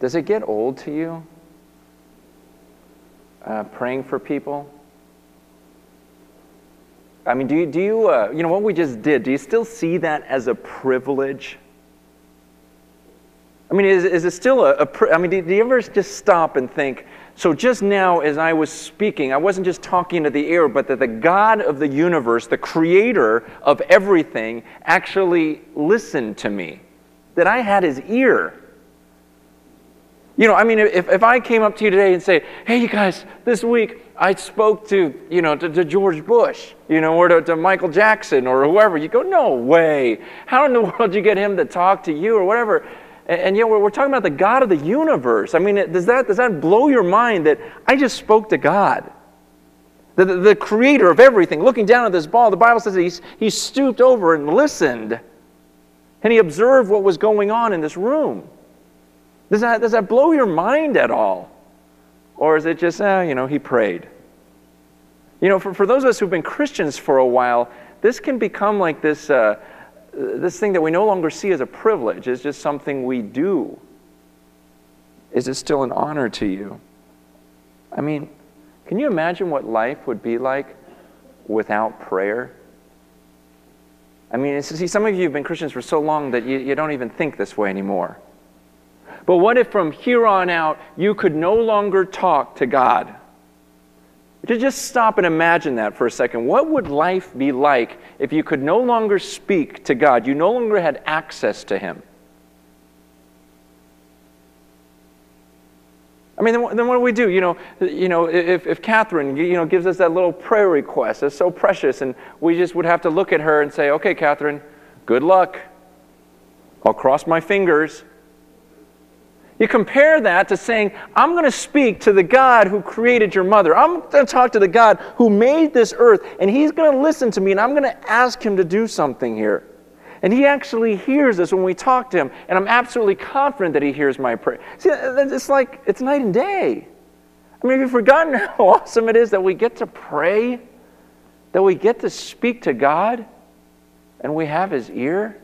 Does it get old to you? Uh, praying for people? I mean, do you, do you, uh, you know, what we just did, do you still see that as a privilege? I mean, is, is it still a, a I mean, do, do you ever just stop and think, so just now as I was speaking, I wasn't just talking to the air, but that the God of the universe, the creator of everything, actually listened to me, that I had his ear. You know, I mean, if, if I came up to you today and say, hey, you guys, this week I spoke to, you know, to, to George Bush, you know, or to, to Michael Jackson or whoever, you go, no way. How in the world did you get him to talk to you or whatever? And, and yet we're, we're, talking about the God of the universe. I mean, does that, does that blow your mind that I just spoke to God? The, the, the creator of everything, looking down at this ball, the Bible says he, he stooped over and listened. And he observed what was going on in this room. Does that, does that blow your mind at all? Or is it just, eh, you know, he prayed? You know, for, for those of us who've been Christians for a while, this can become like this, uh, this thing that we no longer see as a privilege. It's just something we do. Is it still an honor to you? I mean, can you imagine what life would be like without prayer? I mean, see, some of you have been Christians for so long that you, you don't even think this way anymore. But what if from here on out you could no longer talk to God? To just stop and imagine that for a second. What would life be like if you could no longer speak to God? You no longer had access to Him. I mean, then, then what do we do? You know, you know if, if Catherine you know, gives us that little prayer request, it's so precious, and we just would have to look at her and say, okay, Catherine, good luck. I'll cross my fingers. You compare that to saying, I'm going to speak to the God who created your mother. I'm going to talk to the God who made this earth, and He's going to listen to me, and I'm going to ask Him to do something here. And He actually hears us when we talk to Him, and I'm absolutely confident that He hears my prayer. See, it's like, it's night and day. I mean, have you forgotten how awesome it is that we get to pray, that we get to speak to God, and we have His ear?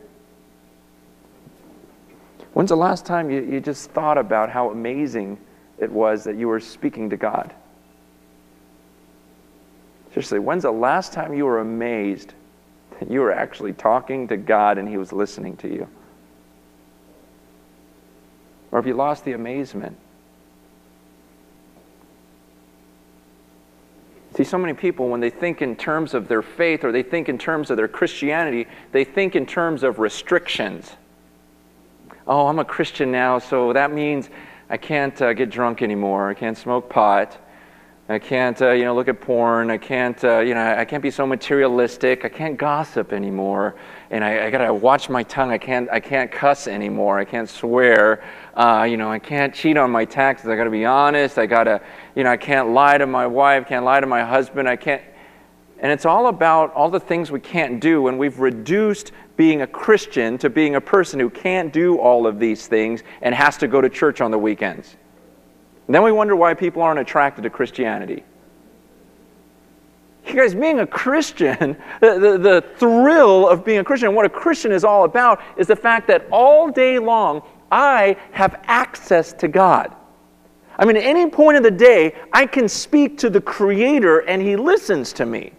When's the last time you, you just thought about how amazing it was that you were speaking to God? Seriously, when's the last time you were amazed that you were actually talking to God and He was listening to you? Or have you lost the amazement? See, so many people, when they think in terms of their faith or they think in terms of their Christianity, they think in terms of restrictions oh, I'm a Christian now, so that means I can't uh, get drunk anymore. I can't smoke pot. I can't, uh, you know, look at porn. I can't, uh, you know, I can't be so materialistic. I can't gossip anymore, and I, I, gotta watch my tongue. I can't, I can't cuss anymore. I can't swear. Uh, you know, I can't cheat on my taxes. I gotta be honest. I gotta, you know, I can't lie to my wife. Can't lie to my husband. I can't. And it's all about all the things we can't do, and we've reduced being a Christian to being a person who can't do all of these things and has to go to church on the weekends. And then we wonder why people aren't attracted to Christianity. You guys, being a Christian, the, the, the, thrill of being a Christian, what a Christian is all about, is the fact that all day long I have access to God. I mean, at any point of the day, I can speak to the Creator and He listens to me.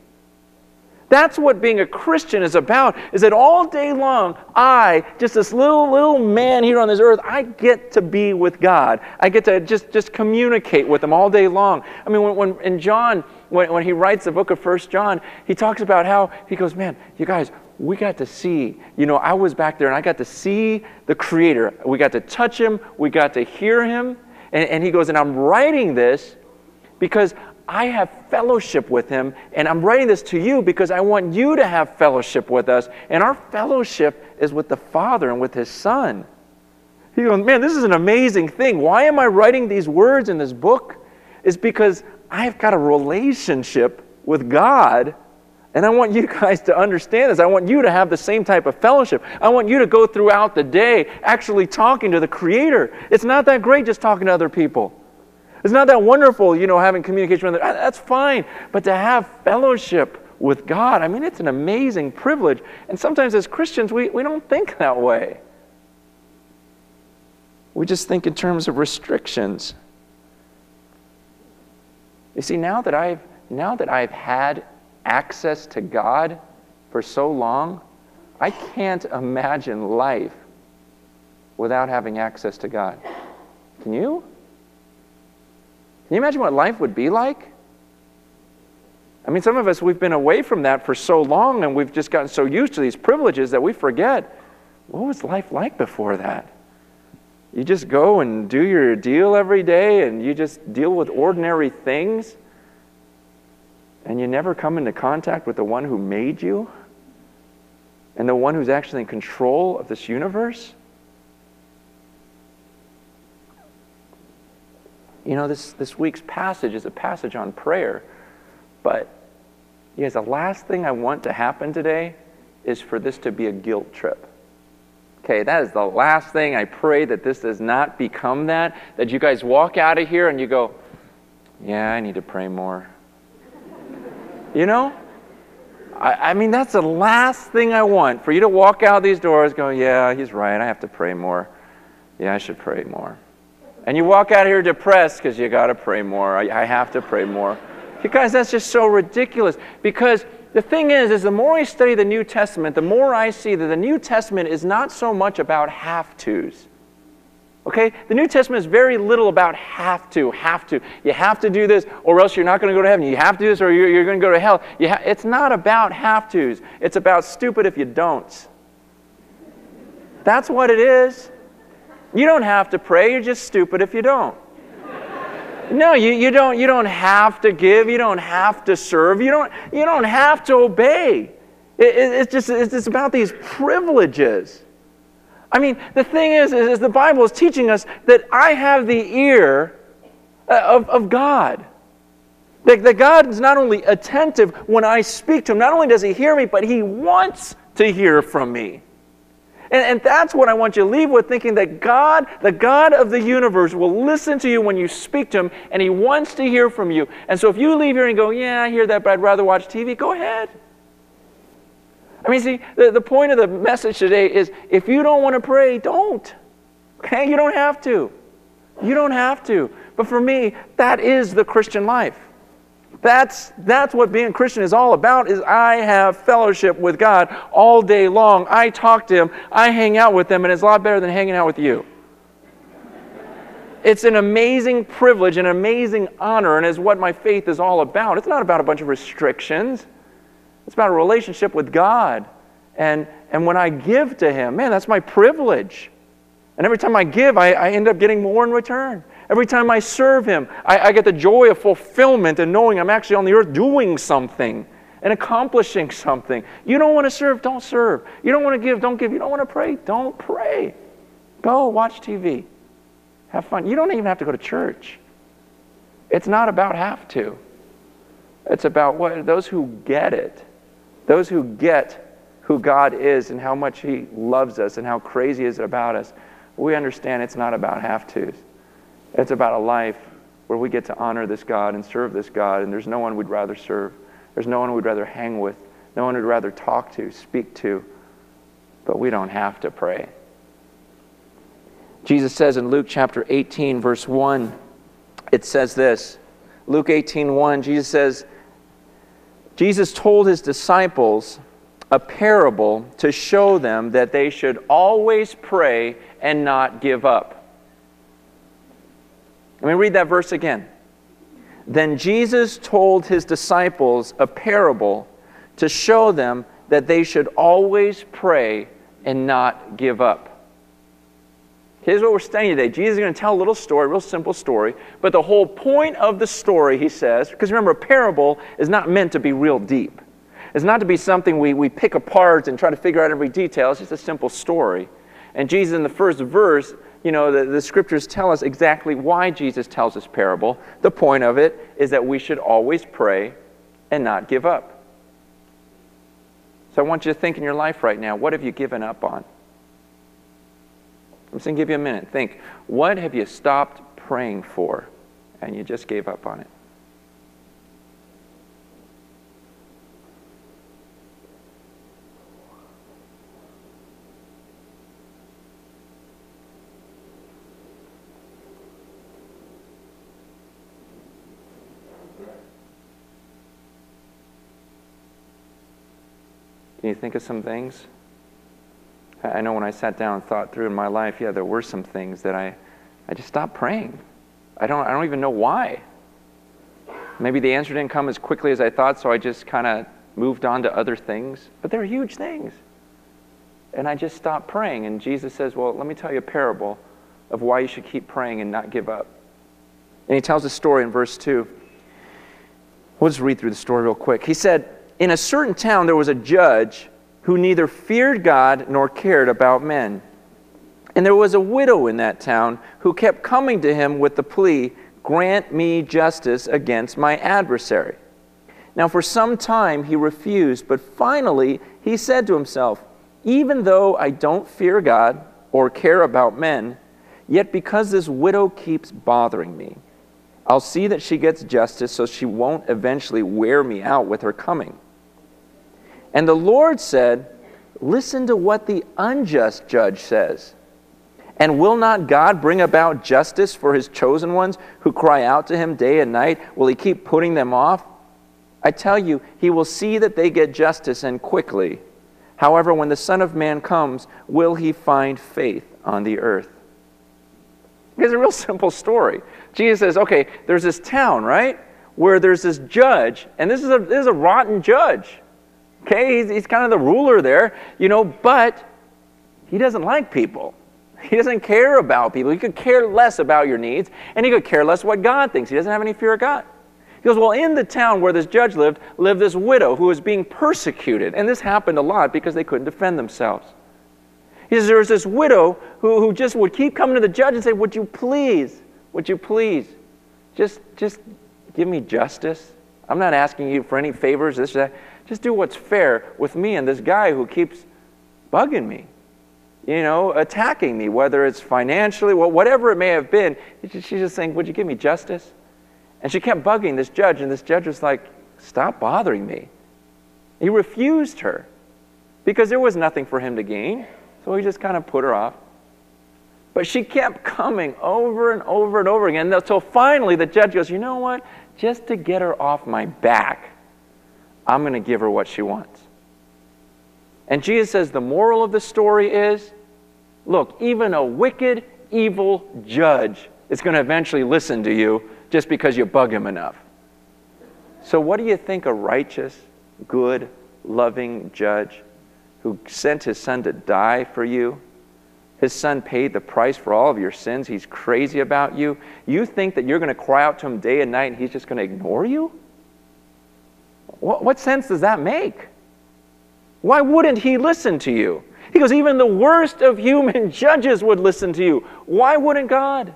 That's what being a Christian is about, is that all day long, I, just this little, little man here on this earth, I get to be with God. I get to just, just communicate with him all day long. I mean, when, when in John, when, when he writes the book of First John, he talks about how, he goes, man, you guys, we got to see, you know, I was back there and I got to see the Creator. We got to touch him, we got to hear him. And, and he goes, and I'm writing this because I have fellowship with him, and I'm writing this to you because I want you to have fellowship with us. And our fellowship is with the Father and with his Son. He goes, Man, this is an amazing thing. Why am I writing these words in this book? Is because I've got a relationship with God. And I want you guys to understand this. I want you to have the same type of fellowship. I want you to go throughout the day actually talking to the Creator. It's not that great just talking to other people. It's not that wonderful, you know, having communication with. That's fine. But to have fellowship with God, I mean, it's an amazing privilege. And sometimes as Christians, we, we don't think that way. We just think in terms of restrictions. You see, now that I've, now that I've had access to God for so long, I can't imagine life without having access to God. Can you? Can you imagine what life would be like? I mean, some of us, we've been away from that for so long and we've just gotten so used to these privileges that we forget what was life like before that? You just go and do your deal every day and you just deal with ordinary things and you never come into contact with the one who made you and the one who's actually in control of this universe. You know, this, this week's passage is a passage on prayer, but you guys, the last thing I want to happen today is for this to be a guilt trip. Okay, that is the last thing. I pray that this does not become that. That you guys walk out of here and you go, yeah, I need to pray more. You know? I, I, mean, that's the last thing I want for you to walk out these doors going, yeah, he's right. I have to pray more. Yeah, I should pray more. And you walk out here depressed because you got to pray more. I, I have to pray more. You guys, that's just so ridiculous because the thing is, is the more I study the New Testament, the more I see that the New Testament is not so much about have tos. Okay? The New Testament is very little about have to, have to. You have to do this, or else you're not going to go to heaven. You have to do this, or you're, you're going to go to hell. Ha- it's not about have tos. It's about stupid if you don't. That's what it is. You don't have to pray, you're just stupid if you don't. No, you, you, don't, you don't have to give. You don't have to serve. You don't, you don't have to obey. It, it, it's, just, it's just about these privileges. I mean, the thing is, is, is the Bible is teaching us that I have the ear uh, of, of God. That, that God is not only attentive when I speak to Him, not only does He hear me, but He wants to hear from me. And, and that's what I want you to leave with thinking that God, the God of the universe, will listen to you when you speak to Him, and He wants to hear from you. And so if you leave here and go, Yeah, I hear that, but I'd rather watch TV, go ahead. I mean, see, the, the point of the message today is if you don't want to pray, don't. Okay? You don't have to. You don't have to. But for me, that is the Christian life. That's, that's what being Christian is all about is I have fellowship with God all day long. I talk to him, I hang out with him, and it's a lot better than hanging out with you. It's an amazing privilege, an amazing honor, and is what my faith is all about. It's not about a bunch of restrictions. It's about a relationship with God. And, and when I give to him, man, that's my privilege. And every time I give, I, I end up getting more in return. Every time I serve Him, I, I get the joy of fulfillment and knowing I'm actually on the earth doing something and accomplishing something. You don't want to serve, don't serve. You don't want to give, don't give. You don't want to pray, don't pray. Go watch TV. Have fun. You don't even have to go to church. It's not about have to. It's about what those who get it, those who get who God is and how much He loves us and how crazy is it about us. We understand it's not about have tos. It's about a life where we get to honor this God and serve this God, and there's no one we'd rather serve. There's no one we'd rather hang with, no one we'd rather talk to, speak to, but we don't have to pray. Jesus says in Luke chapter 18, verse 1, it says this. Luke 18, 1, Jesus says, Jesus told his disciples a parable to show them that they should always pray and not give up. Let me read that verse again. Then Jesus told his disciples a parable to show them that they should always pray and not give up. Here's what we're studying today. Jesus is going to tell a little story, a real simple story, but the whole point of the story, he says, because remember, a parable is not meant to be real deep. It's not to be something we, we pick apart and try to figure out every detail. It's just a simple story. And Jesus, in the first verse, you know, the, the scriptures tell us exactly why Jesus tells this parable. The point of it is that we should always pray and not give up. So I want you to think in your life right now what have you given up on? I'm just going to give you a minute. Think, what have you stopped praying for and you just gave up on it? Can you think of some things? I know when I sat down and thought through in my life, yeah, there were some things that I, I just stopped praying. I don't, I don't even know why. Maybe the answer didn't come as quickly as I thought, so I just kind of moved on to other things. But they're huge things. And I just stopped praying. And Jesus says, Well, let me tell you a parable of why you should keep praying and not give up. And he tells a story in verse 2. We'll just read through the story real quick. He said, In a certain town there was a judge who neither feared God nor cared about men. And there was a widow in that town who kept coming to him with the plea, Grant me justice against my adversary. Now, for some time he refused, but finally he said to himself, Even though I don't fear God or care about men, yet because this widow keeps bothering me, I'll see that she gets justice so she won't eventually wear me out with her coming. And the Lord said, Listen to what the unjust judge says. And will not God bring about justice for his chosen ones who cry out to him day and night? Will he keep putting them off? I tell you, he will see that they get justice and quickly. However, when the Son of Man comes, will he find faith on the earth? It's a real simple story. Jesus says, okay, there's this town, right? Where there's this judge, and this is a, this is a rotten judge. Okay, he's, he's kind of the ruler there, you know, but he doesn't like people. He doesn't care about people. He could care less about your needs, and he could care less what God thinks. He doesn't have any fear of God. He goes, Well, in the town where this judge lived, lived this widow who was being persecuted. And this happened a lot because they couldn't defend themselves. He says, There was this widow who, who just would keep coming to the judge and say, Would you please, would you please, just, just give me justice? I'm not asking you for any favors, this or that. Just do what's fair with me and this guy who keeps bugging me, you know, attacking me, whether it's financially, well, whatever it may have been. She's just saying, Would you give me justice? And she kept bugging this judge, and this judge was like, Stop bothering me. He refused her because there was nothing for him to gain. So he just kind of put her off. But she kept coming over and over and over again until finally the judge goes, You know what? Just to get her off my back, I'm going to give her what she wants. And Jesus says the moral of the story is look, even a wicked, evil judge is going to eventually listen to you just because you bug him enough. So, what do you think a righteous, good, loving judge who sent his son to die for you? His son paid the price for all of your sins. He's crazy about you. You think that you're going to cry out to him day and night and he's just going to ignore you? What, what sense does that make? Why wouldn't he listen to you? He goes, even the worst of human judges would listen to you. Why wouldn't God?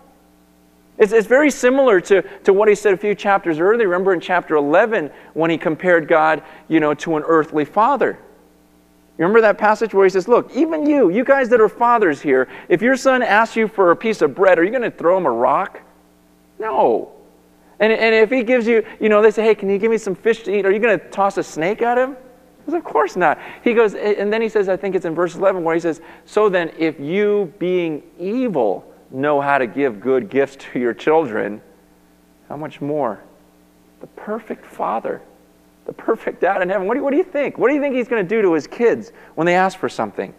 It's, it's very similar to, to what he said a few chapters earlier. Remember in chapter 11 when he compared God, you know, to an earthly father. Remember that passage where he says, Look, even you, you guys that are fathers here, if your son asks you for a piece of bread, are you going to throw him a rock? No. And, and if he gives you, you know, they say, hey, can you give me some fish to eat? Are you going to toss a snake at him? He goes, of course not. He goes, and then he says, I think it's in verse 11 where he says, so then if you being evil know how to give good gifts to your children, how much more? The perfect father, the perfect dad in heaven. What do what do you think? What do you think he's going to do to his kids when they ask for something?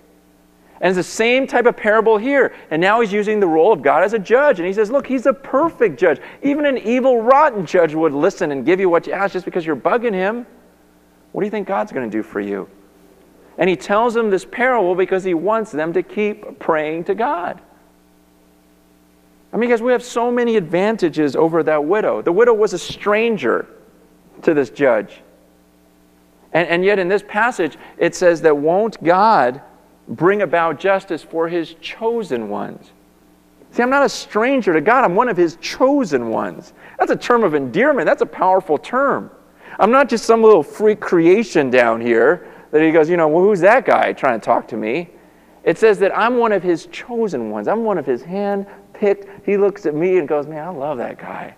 And it's the same type of parable here. And now he's using the role of God as a judge. And he says, Look, he's a perfect judge. Even an evil, rotten judge would listen and give you what you ask just because you're bugging him. What do you think God's going to do for you? And he tells them this parable because he wants them to keep praying to God. I mean, guys, we have so many advantages over that widow. The widow was a stranger to this judge. And, and yet, in this passage, it says that won't God bring about justice for his chosen ones. See, I'm not a stranger to God, I'm one of his chosen ones. That's a term of endearment, that's a powerful term. I'm not just some little freak creation down here that he goes, you know, well, who's that guy trying to talk to me? It says that I'm one of his chosen ones. I'm one of his hand picked. He looks at me and goes, man, I love that guy.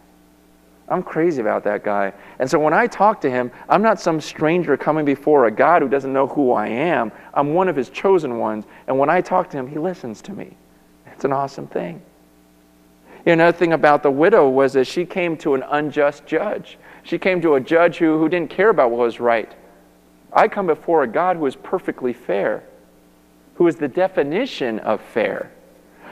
I'm crazy about that guy. And so when I talk to him, I'm not some stranger coming before a God who doesn't know who I am. I'm one of his chosen ones. And when I talk to him, he listens to me. It's an awesome thing. You know, another thing about the widow was that she came to an unjust judge. She came to a judge who, who didn't care about what was right. I come before a God who is perfectly fair, who is the definition of fair.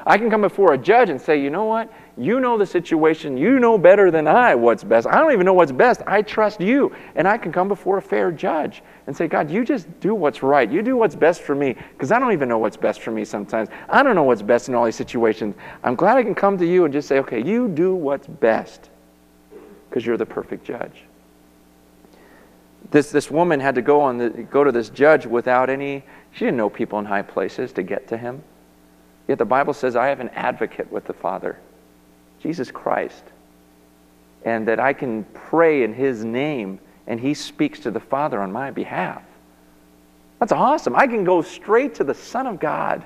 I can come before a judge and say, you know what? You know the situation. You know better than I what's best. I don't even know what's best. I trust you. And I can come before a fair judge and say, God, you just do what's right. You do what's best for me because I don't even know what's best for me sometimes. I don't know what's best in all these situations. I'm glad I can come to you and just say, okay, you do what's best because you're the perfect judge. This, this woman had to go, on the, go to this judge without any, she didn't know people in high places to get to him. Yet the Bible says, I have an advocate with the Father, Jesus Christ, and that I can pray in his name and he speaks to the Father on my behalf. That's awesome. I can go straight to the Son of God.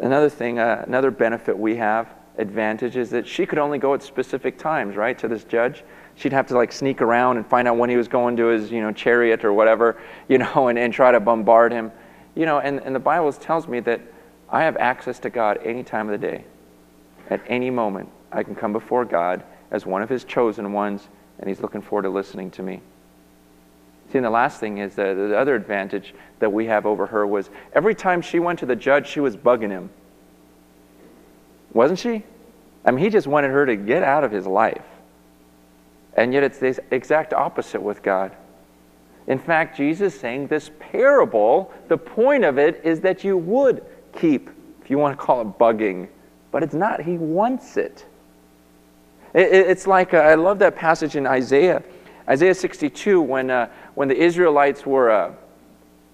Another thing, uh, another benefit we have, advantage, is that she could only go at specific times, right, to this judge. She'd have to like sneak around and find out when he was going to his, you know, chariot or whatever, you know, and, and try to bombard him. You know, and, and the Bible tells me that I have access to God any time of the day. At any moment, I can come before God as one of his chosen ones, and he's looking forward to listening to me. See, and the last thing is that the other advantage that we have over her was every time she went to the judge, she was bugging him. Wasn't she? I mean, he just wanted her to get out of his life. And yet it's the exact opposite with God. In fact, Jesus saying this parable, the point of it is that you would keep, if you want to call it bugging, but it's not. He wants it. it's like, uh, I love that passage in Isaiah, Isaiah 62, when, uh, when the Israelites were, uh,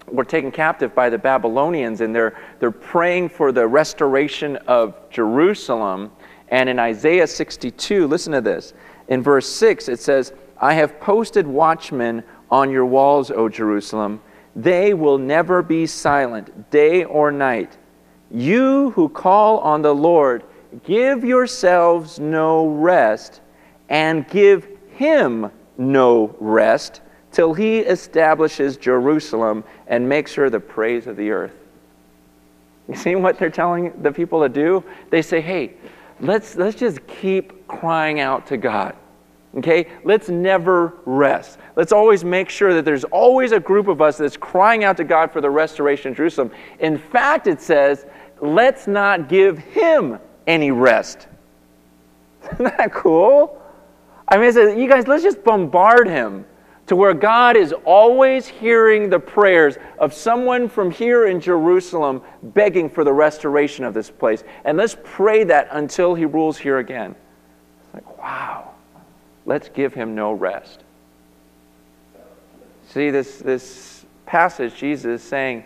were taken captive by the Babylonians and they're, they're praying for the restoration of Jerusalem. And in Isaiah 62, listen to this. In verse 6, it says, I have posted watchmen on your walls, O Jerusalem. They will never be silent, day or night. You who call on the Lord, give yourselves no rest, and give him no rest till he establishes Jerusalem and makes her the praise of the earth. You see what they're telling the people to do? They say, hey, let's, let's just keep crying out to God. Okay? Let's never rest. Let's always make sure that there's always a group of us that's crying out to God for the restoration of Jerusalem. In fact, it says, let's not give him any rest. Isn't that cool? I mean, it says, you guys, let's just bombard him to where God is always hearing the prayers of someone from here in Jerusalem begging for the restoration of this place. And let's pray that until he rules here again. It's like, wow. Let's give him no rest. See, this, this passage, Jesus is saying,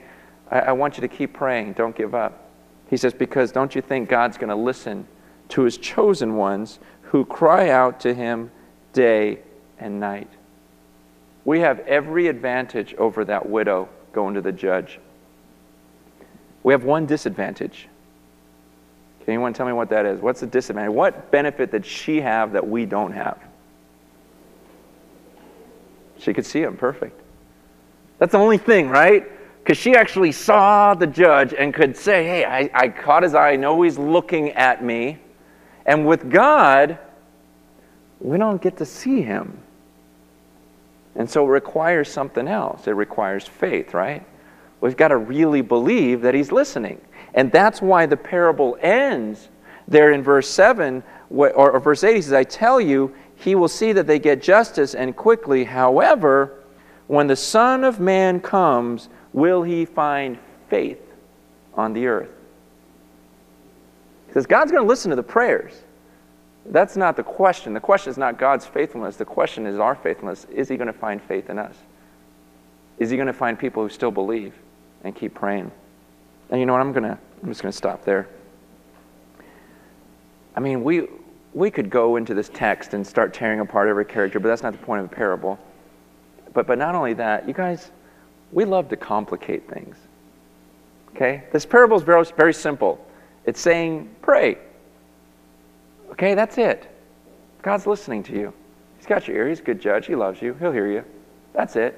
I, I want you to keep praying. Don't give up. He says, Because don't you think God's going to listen to his chosen ones who cry out to him day and night? We have every advantage over that widow going to the judge. We have one disadvantage. Can anyone tell me what that is? What's the disadvantage? What benefit did she have that we don't have? She could see him perfect. That's the only thing, right? Because she actually saw the judge and could say, Hey, I, I caught his eye. I know he's looking at me. And with God, we don't get to see him. And so it requires something else. It requires faith, right? We've got to really believe that he's listening. And that's why the parable ends there in verse 7 or, verse 8. He says, I tell you, he will see that they get justice and quickly. However, when the Son of Man comes, will he find faith on the earth? He says, God's going to listen to the prayers. That's not the question. The question is not God's faithfulness. The question is our faithfulness. Is he going to find faith in us? Is he going to find people who still believe and keep praying? And you know what? I'm going to, I'm just going to stop there. I mean, we, we could go into this text and start tearing apart every character, but that's not the point of a parable. But, but not only that, you guys, we love to complicate things. Okay? This parable is very, very simple. It's saying, pray. Okay, that's it. God's listening to you. He's got your ear. He's a good judge. He loves you. He'll hear you. That's it.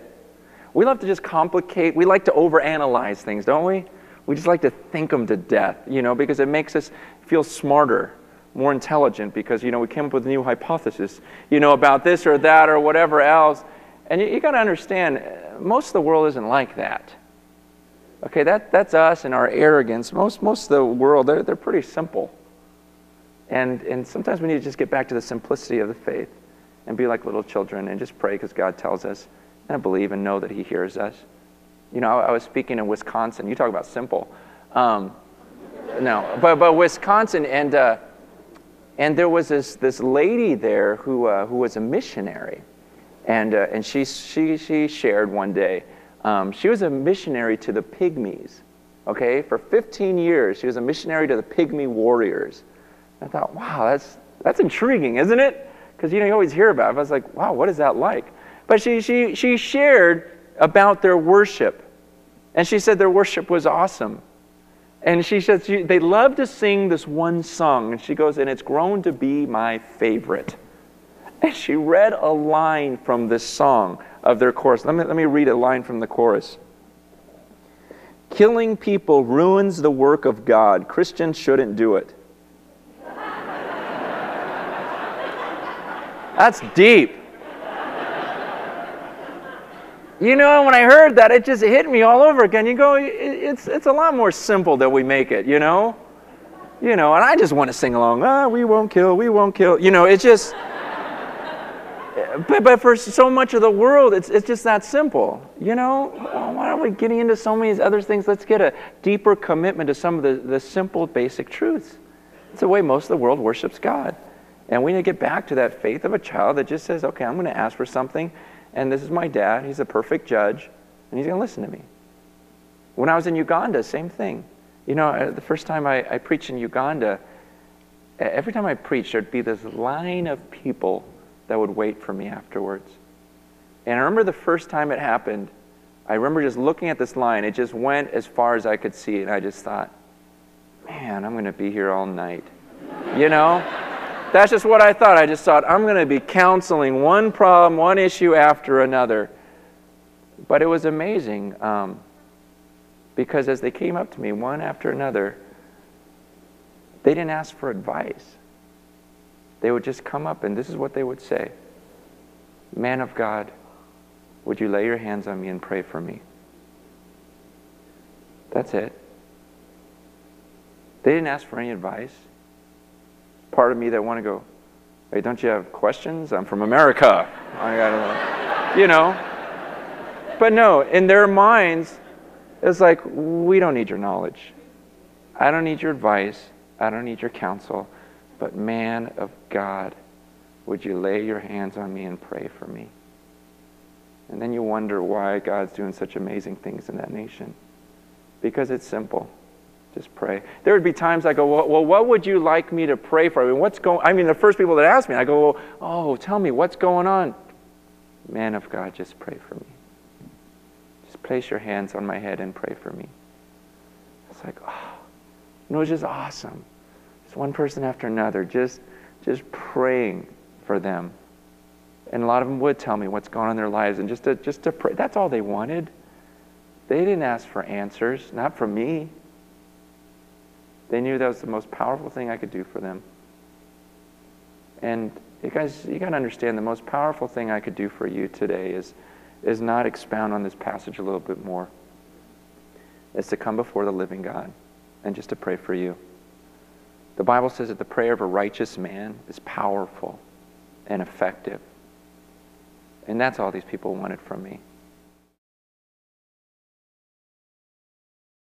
We love to just complicate. We like to overanalyze things, don't we? We just like to think them to death, you know, because it makes us feel smarter more intelligent because, you know, we came up with a new hypothesis, you know, about this or that or whatever else. And you, you got to understand, most of the world isn't like that. Okay, that, that's us and our arrogance. Most, most of the world, they're, they're pretty simple. And, and sometimes we need to just get back to the simplicity of the faith and be like little children and just pray because God tells us and believe and know that He hears us. You know, I, I was speaking in Wisconsin. You talk about simple. Um, no, but, but Wisconsin, and, uh, and there was this, this lady there who, uh, who was a missionary. And, uh, and she, she, she shared one day, um, she was a missionary to the Pygmies. Okay, for 15 years, she was a missionary to the Pygmy warriors. I thought, wow, that's, that's intriguing, isn't it? Because you know you always hear about it. I was like, wow, what is that like? But she, she, she shared about their worship. And she said their worship was awesome. And she said she, they love to sing this one song. And she goes, and it's grown to be my favorite. And she read a line from this song of their chorus. Let me, let me read a line from the chorus. Killing people ruins the work of God. Christians shouldn't do it. That's deep. You know, when I heard that, it just hit me all over again. You go, it's, it's a lot more simple than we make it, you know? You know, and I just want to sing along, ah, we won't kill, we won't kill. You know, it's just, but, but for so much of the world, it's, it's just that simple. You know, why are we getting into so many other things? Let's get a deeper commitment to some of the, the simple, basic truths. It's the way most of the world worships God. And we need to get back to that faith of a child that just says, okay, I'm going to ask for something, and this is my dad. He's a perfect judge, and he's going to listen to me. When I was in Uganda, same thing. You know, uh, the first time I, I preached in Uganda, every time I preached, there'd be this line of people that would wait for me afterwards. And I remember the first time it happened, I remember just looking at this line. It just went as far as I could see, and I just thought, man, I'm going to be here all night. You know? That's just what I thought. I just thought, I'm going to be counseling one problem, one issue after another. But it was amazing um, because as they came up to me one after another, they didn't ask for advice. They would just come up and this is what they would say Man of God, would you lay your hands on me and pray for me? That's it. They didn't ask for any advice part of me that want to go, hey, don't you have questions? I'm from America. I gotta, you know. But no, in their minds, it's like, we don't need your knowledge. I don't need your advice. I don't need your counsel. But man of God, would you lay your hands on me and pray for me? And then you wonder why God's doing such amazing things in that nation. Because it's simple. Just pray. There would be times I go, well, well, what would you like me to pray for? I mean, what's going? I mean, the first people that ask me, I go, well, oh, tell me what's going on. Man of God, just pray for me. Just place your hands on my head and pray for me. It's like, oh, know, it's just awesome. It's one person after another, just, just praying for them. And a lot of them would tell me what's going on in their lives, and just to, just to pray. That's all they wanted. They didn't ask for answers, not from me. They knew that was the most powerful thing I could do for them. And you guys, you got to understand the most powerful thing I could do for you today is, is not expound on this passage a little bit more. It's to come before the living God and just to pray for you. The Bible says that the prayer of a righteous man is powerful and effective. And that's all these people wanted from me.